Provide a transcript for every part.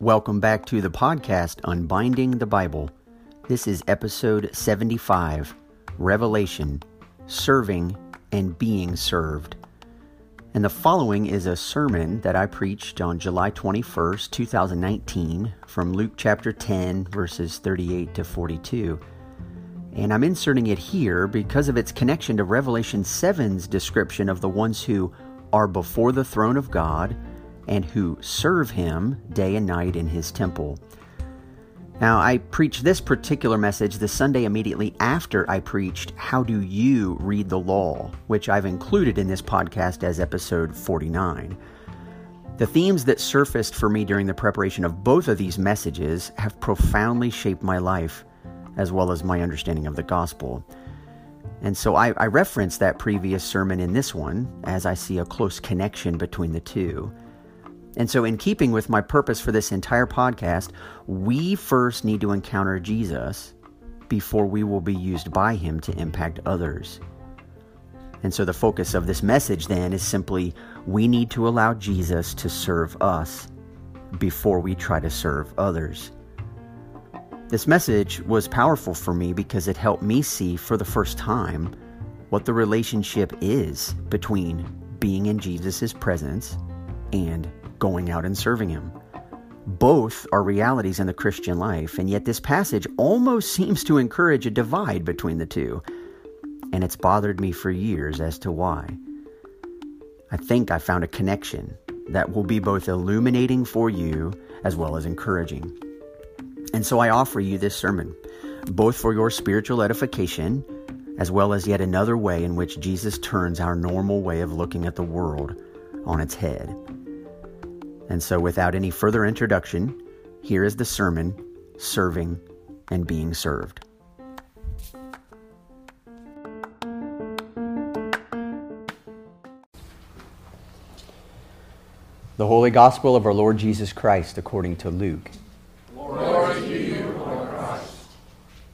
Welcome back to the podcast Unbinding the Bible. This is episode 75 Revelation Serving and Being Served. And the following is a sermon that I preached on July 21st, 2019, from Luke chapter 10, verses 38 to 42. And I'm inserting it here because of its connection to Revelation 7's description of the ones who are before the throne of God and who serve him day and night in his temple. Now, I preached this particular message the Sunday immediately after I preached How Do You Read the Law, which I've included in this podcast as episode 49. The themes that surfaced for me during the preparation of both of these messages have profoundly shaped my life, as well as my understanding of the gospel. And so I, I reference that previous sermon in this one, as I see a close connection between the two. And so, in keeping with my purpose for this entire podcast, we first need to encounter Jesus before we will be used by him to impact others. And so, the focus of this message then is simply we need to allow Jesus to serve us before we try to serve others. This message was powerful for me because it helped me see for the first time what the relationship is between being in Jesus' presence and going out and serving Him. Both are realities in the Christian life, and yet this passage almost seems to encourage a divide between the two. And it's bothered me for years as to why. I think I found a connection that will be both illuminating for you as well as encouraging. And so I offer you this sermon, both for your spiritual edification as well as yet another way in which Jesus turns our normal way of looking at the world on its head. And so, without any further introduction, here is the sermon Serving and Being Served. The Holy Gospel of our Lord Jesus Christ according to Luke. Glory to you, Lord Christ.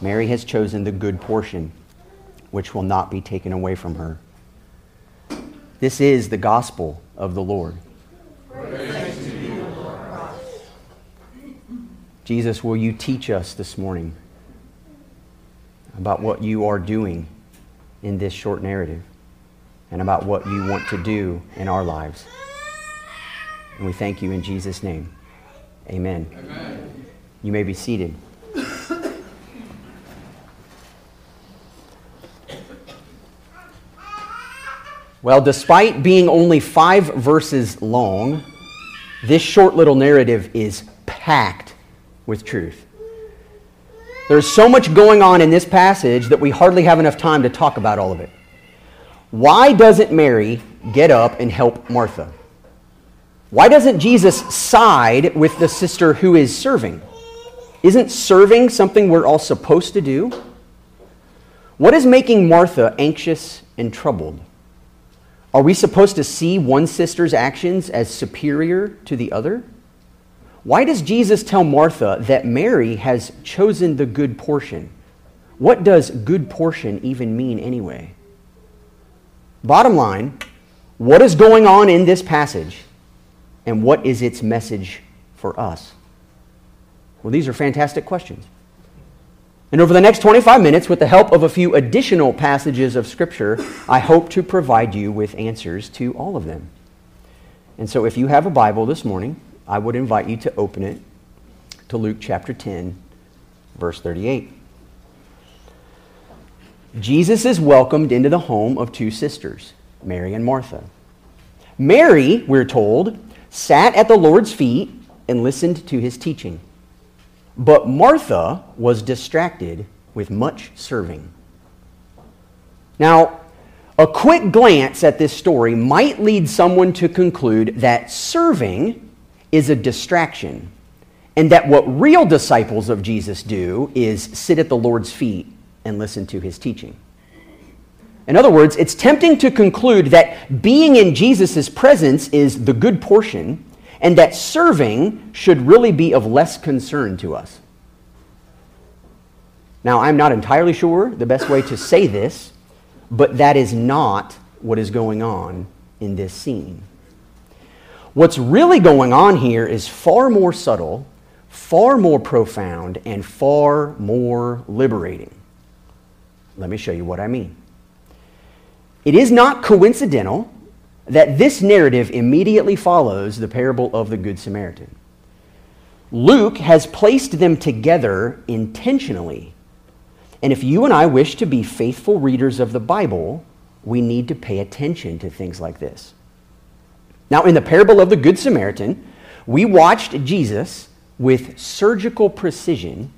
Mary has chosen the good portion, which will not be taken away from her. This is the gospel of the Lord. Jesus, will you teach us this morning about what you are doing in this short narrative and about what you want to do in our lives? And we thank you in Jesus' name. Amen. Amen. You may be seated. Well, despite being only five verses long, this short little narrative is packed with truth. There's so much going on in this passage that we hardly have enough time to talk about all of it. Why doesn't Mary get up and help Martha? Why doesn't Jesus side with the sister who is serving? Isn't serving something we're all supposed to do? What is making Martha anxious and troubled? Are we supposed to see one sister's actions as superior to the other? Why does Jesus tell Martha that Mary has chosen the good portion? What does good portion even mean anyway? Bottom line, what is going on in this passage and what is its message for us? Well, these are fantastic questions. And over the next 25 minutes, with the help of a few additional passages of Scripture, I hope to provide you with answers to all of them. And so, if you have a Bible this morning, I would invite you to open it to Luke chapter 10, verse 38. Jesus is welcomed into the home of two sisters, Mary and Martha. Mary, we're told, sat at the Lord's feet and listened to his teaching. But Martha was distracted with much serving. Now, A quick glance at this story might lead someone to conclude that serving is a distraction and that what real disciples of Jesus do is sit at the Lord's feet and listen to his teaching. In other words, it's tempting to conclude that being in Jesus' presence is the good portion and that serving should really be of less concern to us. Now, I'm not entirely sure the best way to say this, but that is not what is going on in this scene. What's really going on here is far more subtle, far more profound, and far more liberating. Let me show you what I mean. It is not coincidental that this narrative immediately follows the parable of the Good Samaritan. Luke has placed them together intentionally. And if you and I wish to be faithful readers of the Bible, we need to pay attention to things like this. Now, in the parable of the Good Samaritan, we watched Jesus, with surgical precision,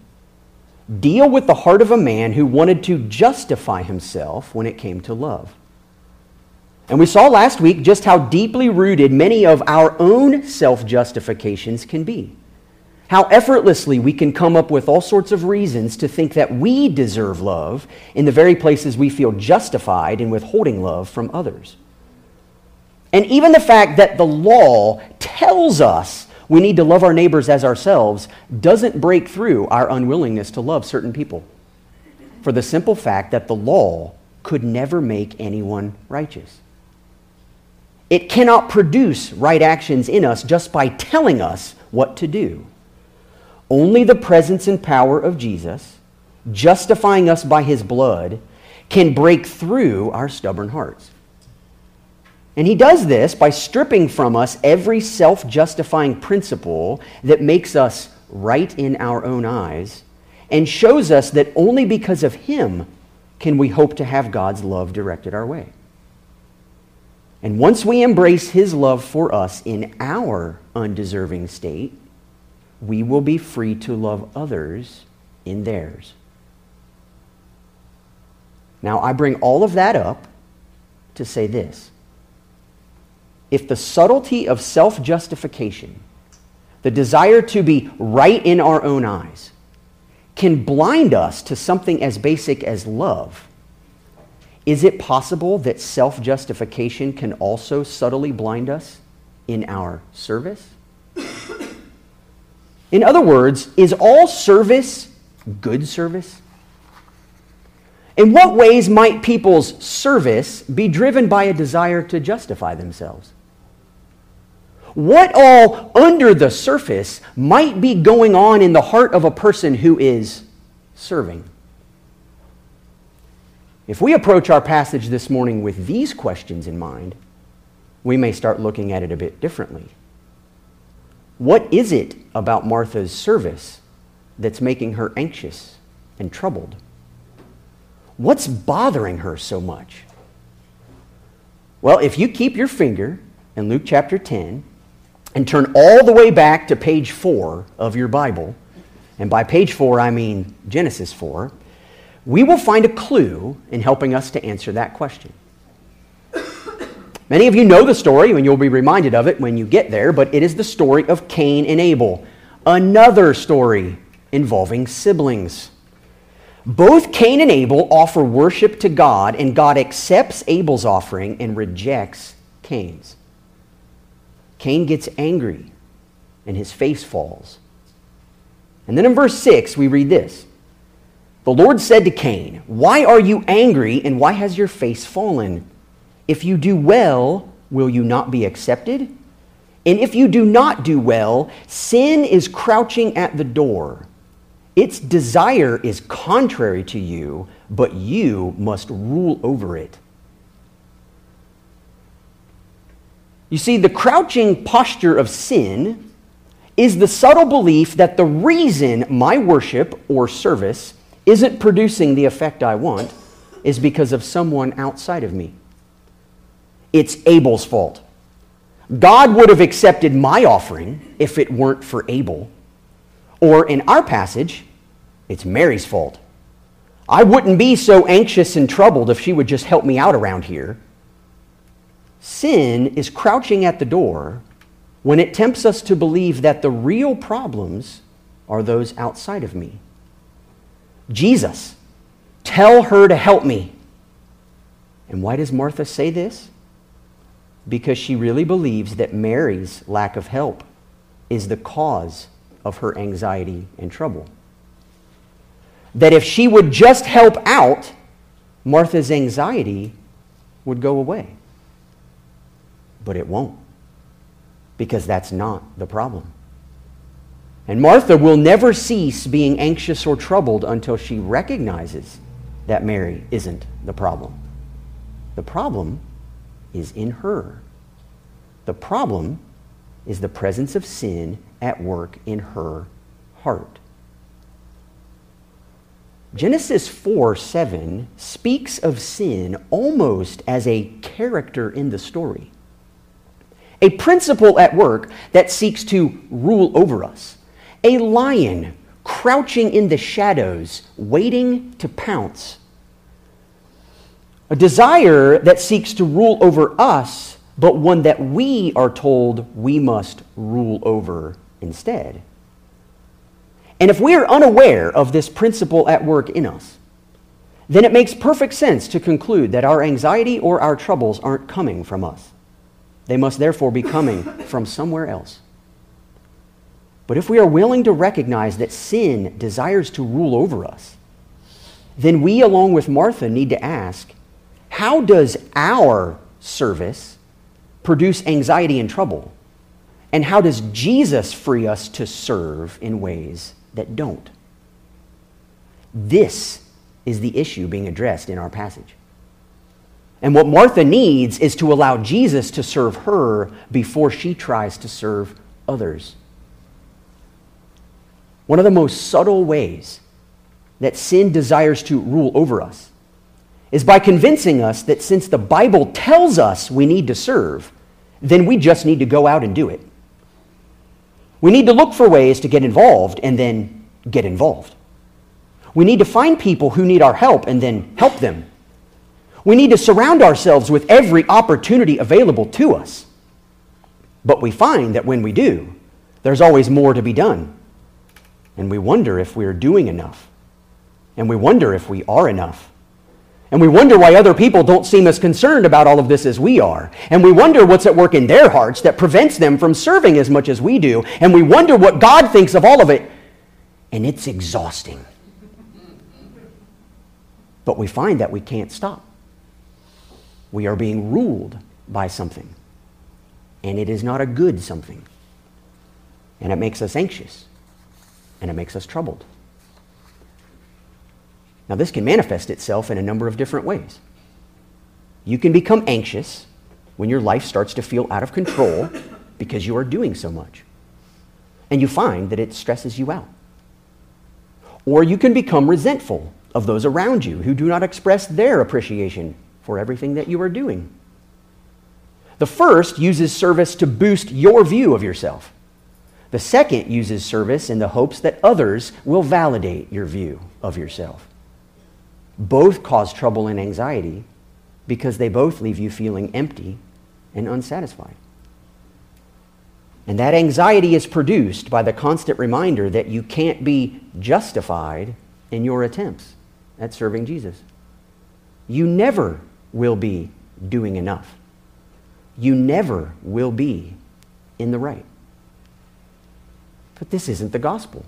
deal with the heart of a man who wanted to justify himself when it came to love. And we saw last week just how deeply rooted many of our own self justifications can be. How effortlessly we can come up with all sorts of reasons to think that we deserve love in the very places we feel justified in withholding love from others. And even the fact that the law tells us we need to love our neighbors as ourselves doesn't break through our unwillingness to love certain people. For the simple fact that the law could never make anyone righteous. It cannot produce right actions in us just by telling us what to do. Only the presence and power of Jesus, justifying us by his blood, can break through our stubborn hearts. And he does this by stripping from us every self justifying principle that makes us right in our own eyes and shows us that only because of him can we hope to have God's love directed our way. And once we embrace his love for us in our undeserving state, we will be free to love others in theirs. Now, I bring all of that up to say this if the subtlety of self justification, the desire to be right in our own eyes, can blind us to something as basic as love, is it possible that self justification can also subtly blind us in our service? In other words, is all service good service? In what ways might people's service be driven by a desire to justify themselves? What all under the surface might be going on in the heart of a person who is serving? If we approach our passage this morning with these questions in mind, we may start looking at it a bit differently. What is it about Martha's service that's making her anxious and troubled? What's bothering her so much? Well, if you keep your finger in Luke chapter 10 and turn all the way back to page 4 of your Bible, and by page 4 I mean Genesis 4, we will find a clue in helping us to answer that question. Many of you know the story, and you'll be reminded of it when you get there, but it is the story of Cain and Abel, another story involving siblings. Both Cain and Abel offer worship to God, and God accepts Abel's offering and rejects Cain's. Cain gets angry and his face falls. And then in verse 6, we read this The Lord said to Cain, Why are you angry and why has your face fallen? If you do well, will you not be accepted? And if you do not do well, sin is crouching at the door. Its desire is contrary to you, but you must rule over it. You see, the crouching posture of sin is the subtle belief that the reason my worship or service isn't producing the effect I want is because of someone outside of me. It's Abel's fault. God would have accepted my offering if it weren't for Abel. Or in our passage, it's Mary's fault. I wouldn't be so anxious and troubled if she would just help me out around here. Sin is crouching at the door when it tempts us to believe that the real problems are those outside of me. Jesus, tell her to help me. And why does Martha say this? Because she really believes that Mary's lack of help is the cause of her anxiety and trouble. That if she would just help out, Martha's anxiety would go away. But it won't, because that's not the problem. And Martha will never cease being anxious or troubled until she recognizes that Mary isn't the problem. The problem is in her. The problem is the presence of sin at work in her heart. Genesis 4 7 speaks of sin almost as a character in the story, a principle at work that seeks to rule over us, a lion crouching in the shadows, waiting to pounce, a desire that seeks to rule over us, but one that we are told we must rule over instead. And if we are unaware of this principle at work in us, then it makes perfect sense to conclude that our anxiety or our troubles aren't coming from us. They must therefore be coming from somewhere else. But if we are willing to recognize that sin desires to rule over us, then we, along with Martha, need to ask how does our service produce anxiety and trouble? And how does Jesus free us to serve in ways that don't. This is the issue being addressed in our passage. And what Martha needs is to allow Jesus to serve her before she tries to serve others. One of the most subtle ways that sin desires to rule over us is by convincing us that since the Bible tells us we need to serve, then we just need to go out and do it. We need to look for ways to get involved and then get involved. We need to find people who need our help and then help them. We need to surround ourselves with every opportunity available to us. But we find that when we do, there's always more to be done. And we wonder if we're doing enough. And we wonder if we are enough. And we wonder why other people don't seem as concerned about all of this as we are. And we wonder what's at work in their hearts that prevents them from serving as much as we do. And we wonder what God thinks of all of it. And it's exhausting. But we find that we can't stop. We are being ruled by something. And it is not a good something. And it makes us anxious. And it makes us troubled. Now, this can manifest itself in a number of different ways. You can become anxious when your life starts to feel out of control because you are doing so much. And you find that it stresses you out. Or you can become resentful of those around you who do not express their appreciation for everything that you are doing. The first uses service to boost your view of yourself. The second uses service in the hopes that others will validate your view of yourself. Both cause trouble and anxiety because they both leave you feeling empty and unsatisfied. And that anxiety is produced by the constant reminder that you can't be justified in your attempts at serving Jesus. You never will be doing enough. You never will be in the right. But this isn't the gospel.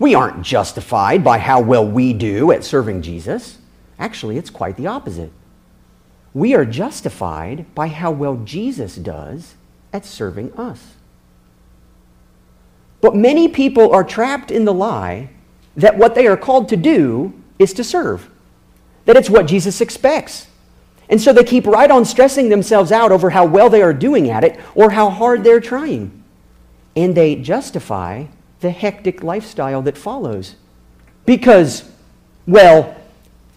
We aren't justified by how well we do at serving Jesus. Actually, it's quite the opposite. We are justified by how well Jesus does at serving us. But many people are trapped in the lie that what they are called to do is to serve, that it's what Jesus expects. And so they keep right on stressing themselves out over how well they are doing at it or how hard they're trying. And they justify the hectic lifestyle that follows. Because, well,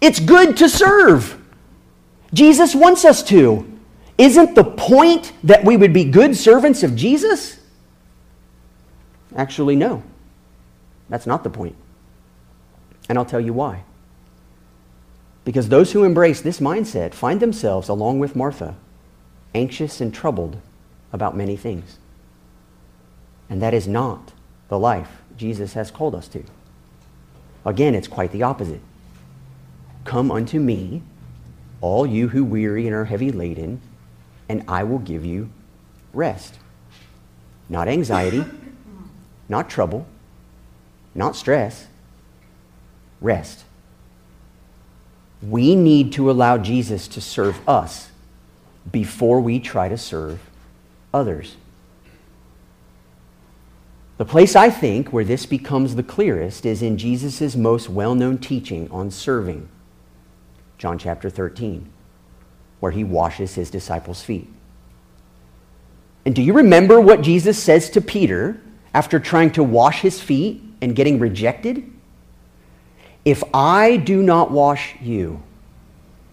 it's good to serve. Jesus wants us to. Isn't the point that we would be good servants of Jesus? Actually, no. That's not the point. And I'll tell you why. Because those who embrace this mindset find themselves, along with Martha, anxious and troubled about many things. And that is not the life Jesus has called us to. Again, it's quite the opposite. Come unto me, all you who weary and are heavy laden, and I will give you rest. Not anxiety, not trouble, not stress, rest. We need to allow Jesus to serve us before we try to serve others. The place I think where this becomes the clearest is in Jesus' most well known teaching on serving, John chapter 13, where he washes his disciples' feet. And do you remember what Jesus says to Peter after trying to wash his feet and getting rejected? If I do not wash you,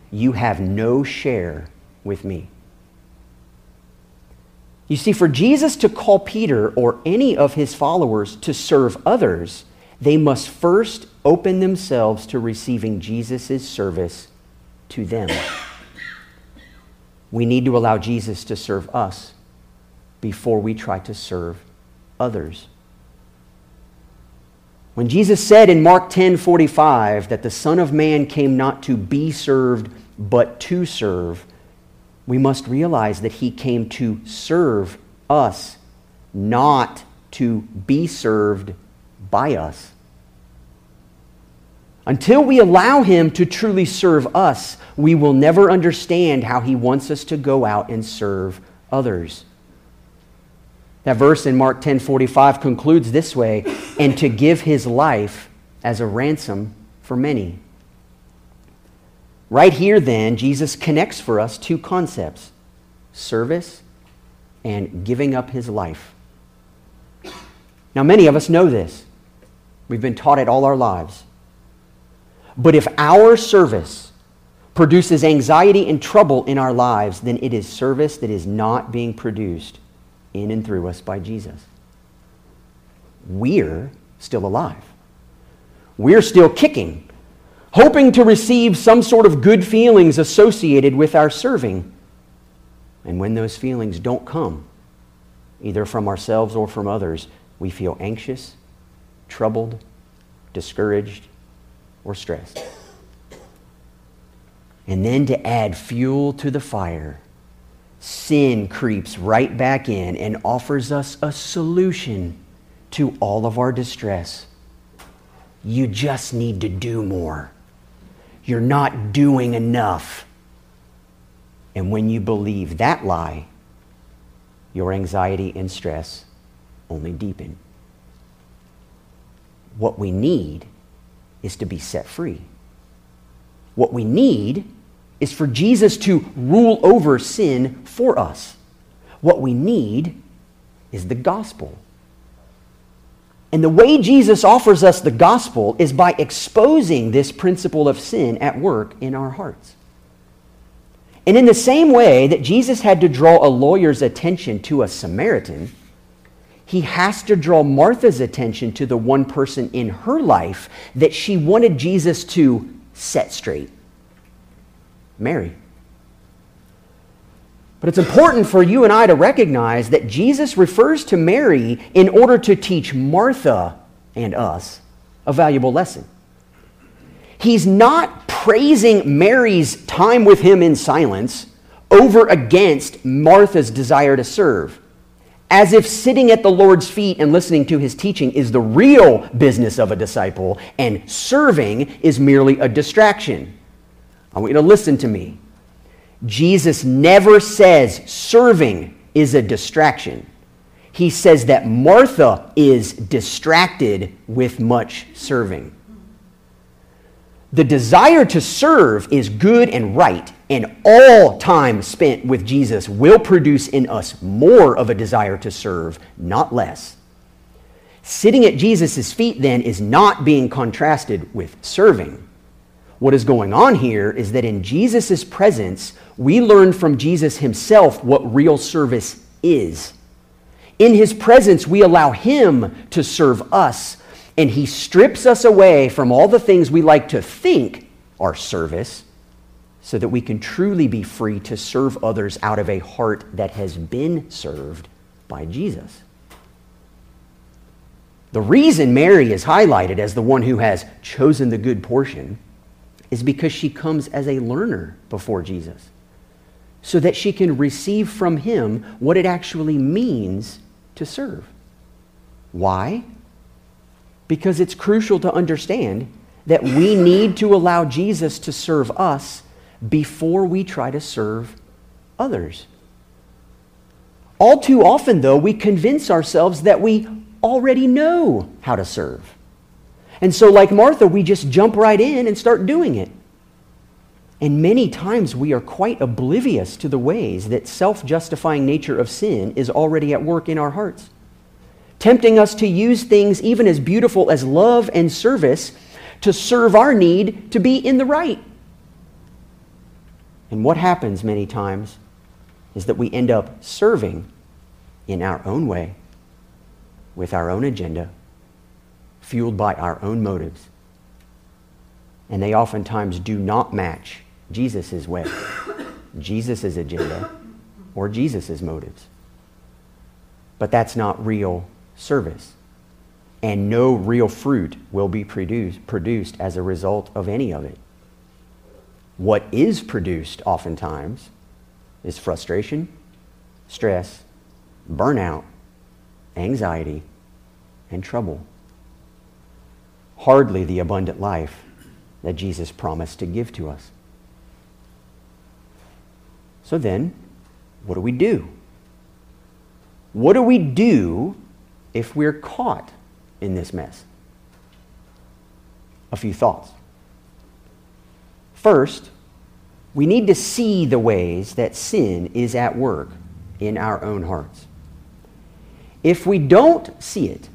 you have no share with me. You see, for Jesus to call Peter or any of his followers to serve others, they must first open themselves to receiving Jesus' service to them. We need to allow Jesus to serve us before we try to serve others. When Jesus said in Mark 10 45 that the Son of Man came not to be served, but to serve, we must realize that he came to serve us, not to be served by us. Until we allow him to truly serve us, we will never understand how he wants us to go out and serve others. That verse in Mark 10:45 concludes this way, and to give his life as a ransom for many. Right here, then, Jesus connects for us two concepts service and giving up his life. Now, many of us know this. We've been taught it all our lives. But if our service produces anxiety and trouble in our lives, then it is service that is not being produced in and through us by Jesus. We're still alive. We're still kicking hoping to receive some sort of good feelings associated with our serving. And when those feelings don't come, either from ourselves or from others, we feel anxious, troubled, discouraged, or stressed. And then to add fuel to the fire, sin creeps right back in and offers us a solution to all of our distress. You just need to do more. You're not doing enough. And when you believe that lie, your anxiety and stress only deepen. What we need is to be set free. What we need is for Jesus to rule over sin for us. What we need is the gospel. And the way Jesus offers us the gospel is by exposing this principle of sin at work in our hearts. And in the same way that Jesus had to draw a lawyer's attention to a Samaritan, he has to draw Martha's attention to the one person in her life that she wanted Jesus to set straight Mary. But it's important for you and I to recognize that Jesus refers to Mary in order to teach Martha and us a valuable lesson. He's not praising Mary's time with him in silence over against Martha's desire to serve, as if sitting at the Lord's feet and listening to his teaching is the real business of a disciple, and serving is merely a distraction. I want you to listen to me. Jesus never says serving is a distraction. He says that Martha is distracted with much serving. The desire to serve is good and right, and all time spent with Jesus will produce in us more of a desire to serve, not less. Sitting at Jesus' feet, then, is not being contrasted with serving. What is going on here is that in Jesus' presence, we learn from Jesus himself what real service is. In his presence, we allow him to serve us, And he strips us away from all the things we like to think are service so that we can truly be free to serve others out of a heart that has been served by Jesus. The reason Mary is highlighted as the one who has chosen the good portion is because she comes as a learner before Jesus, so that she can receive from him what it actually means to serve. Why? Because it's crucial to understand that we need to allow Jesus to serve us before we try to serve others. All too often, though, we convince ourselves that we already know how to serve. And so, like Martha, we just jump right in and start doing it. And many times we are quite oblivious to the ways that self justifying nature of sin is already at work in our hearts, tempting us to use things even as beautiful as love and service to serve our need to be in the right. And what happens many times is that we end up serving in our own way, with our own agenda, fueled by our own motives. And they oftentimes do not match Jesus' way, Jesus' agenda, or Jesus' motives. But that's not real service. And no real fruit will be produced, produced as a result of any of it. What is produced oftentimes is frustration, stress, burnout, anxiety, and trouble. Hardly the abundant life that Jesus promised to give to us. So then, what do we do? What do we do if we're caught in this mess? A few thoughts. First, we need to see the ways that sin is at work in our own hearts. If we don't see it,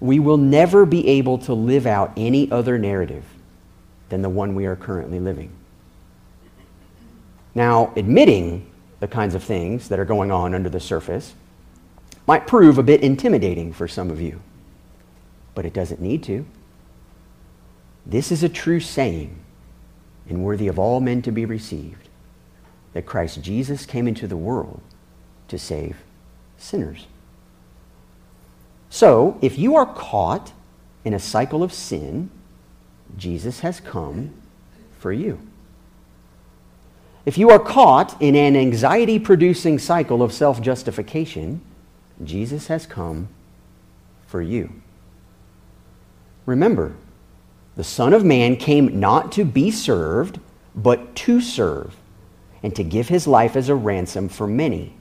we will never be able to live out any other narrative than the one we are currently living. Now, admitting the kinds of things that are going on under the surface might prove a bit intimidating for some of you, but it doesn't need to. This is a true saying and worthy of all men to be received that Christ Jesus came into the world to save sinners. So, if you are caught in a cycle of sin, Jesus has come for you. If you are caught in an anxiety producing cycle of self justification, Jesus has come for you. Remember, the Son of Man came not to be served, but to serve, and to give his life as a ransom for many.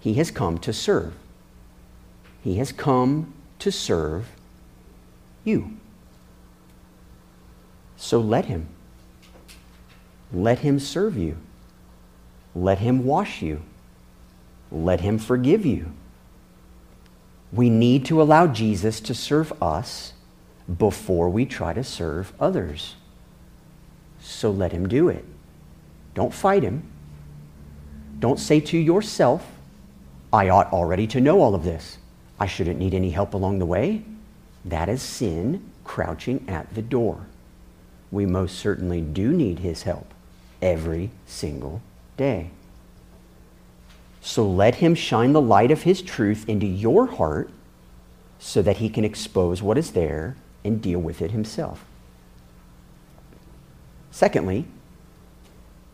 He has come to serve. He has come to serve you. So let him. Let him serve you. Let him wash you. Let him forgive you. We need to allow Jesus to serve us before we try to serve others. So let him do it. Don't fight him. Don't say to yourself, I ought already to know all of this. I shouldn't need any help along the way. That is sin crouching at the door. We most certainly do need his help every single day. So let him shine the light of his truth into your heart so that he can expose what is there and deal with it himself. Secondly,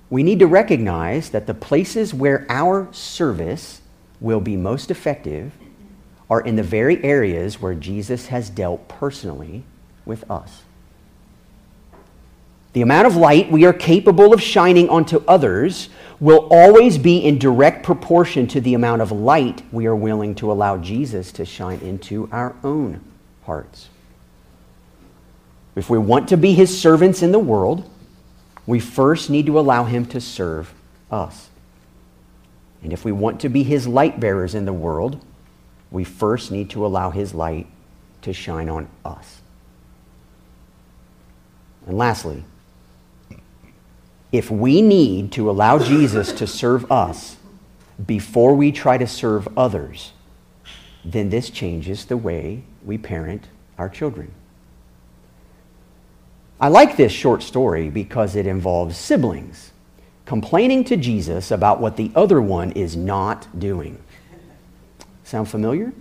we need to recognize that the places where our service will be most effective are in the very areas where Jesus has dealt personally with us. The amount of light we are capable of shining onto others will always be in direct proportion to the amount of light we are willing to allow Jesus to shine into our own hearts. If we want to be his servants in the world, we first need to allow him to serve us. And if we want to be his light bearers in the world, we first need to allow his light to shine on us. And lastly, if we need to allow Jesus to serve us before we try to serve others, then this changes the way we parent our children. I like this short story because it involves siblings complaining to Jesus about what the other one is not doing. Sound familiar?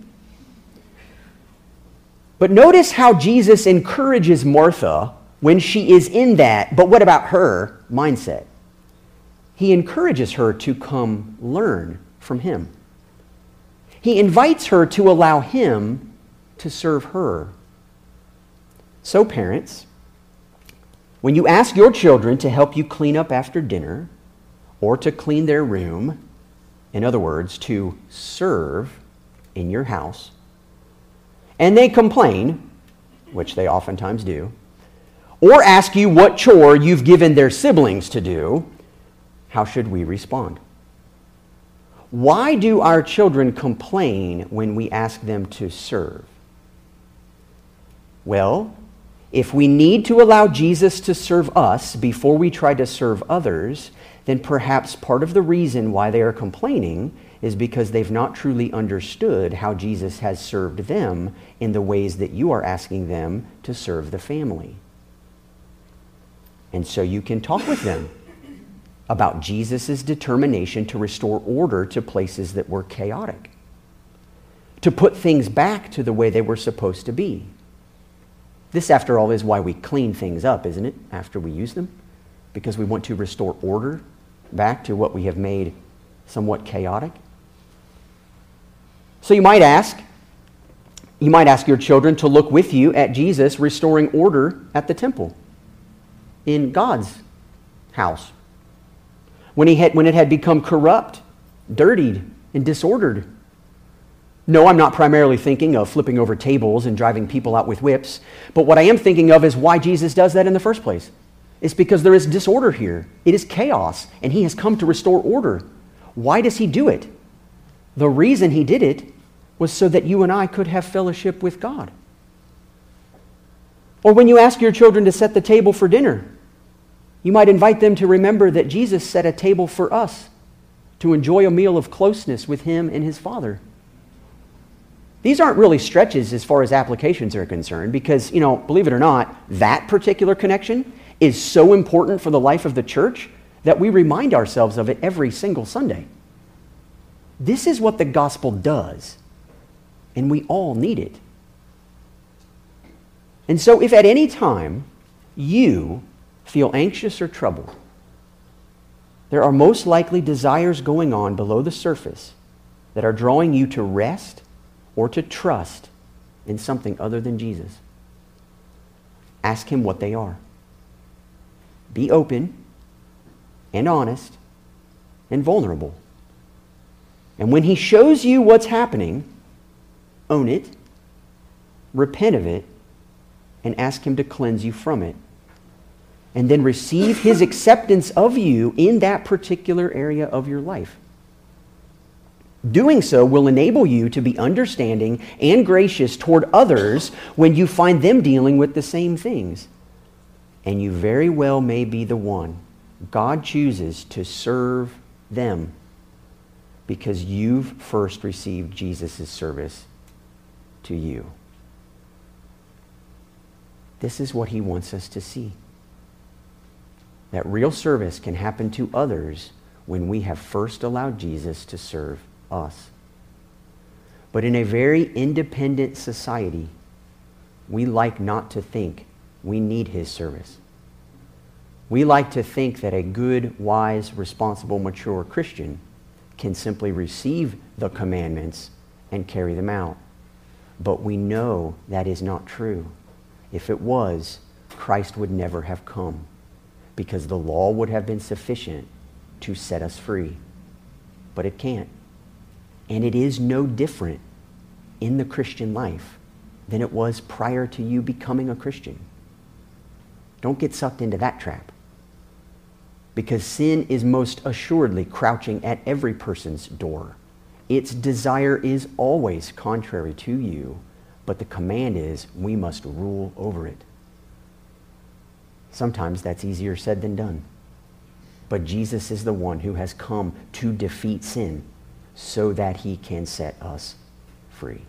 But notice how Jesus encourages Martha when she is in that, but what about her mindset? He encourages her to come learn from him. He invites her to allow him to serve her. So, parents, when you ask your children to help you clean up after dinner or to clean their room, in other words, to serve in your house, and they complain, which they oftentimes do, or ask you what chore you've given their siblings to do, how should we respond? Why do our children complain when we ask them to serve? Well, if we need to allow Jesus to serve us before we try to serve others, then perhaps part of the reason why they are complaining is because they've not truly understood how Jesus has served them in the ways that you are asking them to serve the family. And so you can talk with them about Jesus' determination to restore order to places that were chaotic, to put things back to the way they were supposed to be. This, after all, is why we clean things up, isn't it, after we use them? Because we want to restore order back to what we have made somewhat chaotic. So you might ask, you might ask your children to look with you at Jesus restoring order at the temple in God's house. When, he had, when it had become corrupt, dirtied, and disordered. No, I'm not primarily thinking of flipping over tables and driving people out with whips, but what I am thinking of is why Jesus does that in the first place. It's because there is disorder here. It is chaos, and he has come to restore order. Why does he do it? The reason he did it was so that you and I could have fellowship with God. Or when you ask your children to set the table for dinner, you might invite them to remember that Jesus set a table for us to enjoy a meal of closeness with Him and His Father. These aren't really stretches as far as applications are concerned because, you know, believe it or not, that particular connection is so important for the life of the church that we remind ourselves of it every single Sunday. This is what the gospel does, and we all need it. And so, if at any time you feel anxious or troubled, there are most likely desires going on below the surface that are drawing you to rest or to trust in something other than Jesus. Ask Him what they are. Be open and honest and vulnerable. And when He shows you what's happening, own it, repent of it, and ask Him to cleanse you from it and then receive his acceptance of you in that particular area of your life. Doing so will enable you to be understanding and gracious toward others when you find them dealing with the same things. And you very well may be the one God chooses to serve them because you've first received Jesus' service to you. This is what he wants us to see that real service can happen to others when we have first allowed Jesus to serve us. But in a very independent society, we like not to think we need his service. We like to think that a good, wise, responsible, mature Christian can simply receive the commandments and carry them out. But we know that is not true. If it was, Christ would never have come because the law would have been sufficient to set us free. But it can't. And it is no different in the Christian life than it was prior to you becoming a Christian. Don't get sucked into that trap. Because sin is most assuredly crouching at every person's door. Its desire is always contrary to you, but the command is we must rule over it. Sometimes that's easier said than done. But Jesus is the one who has come to defeat sin so that he can set us free.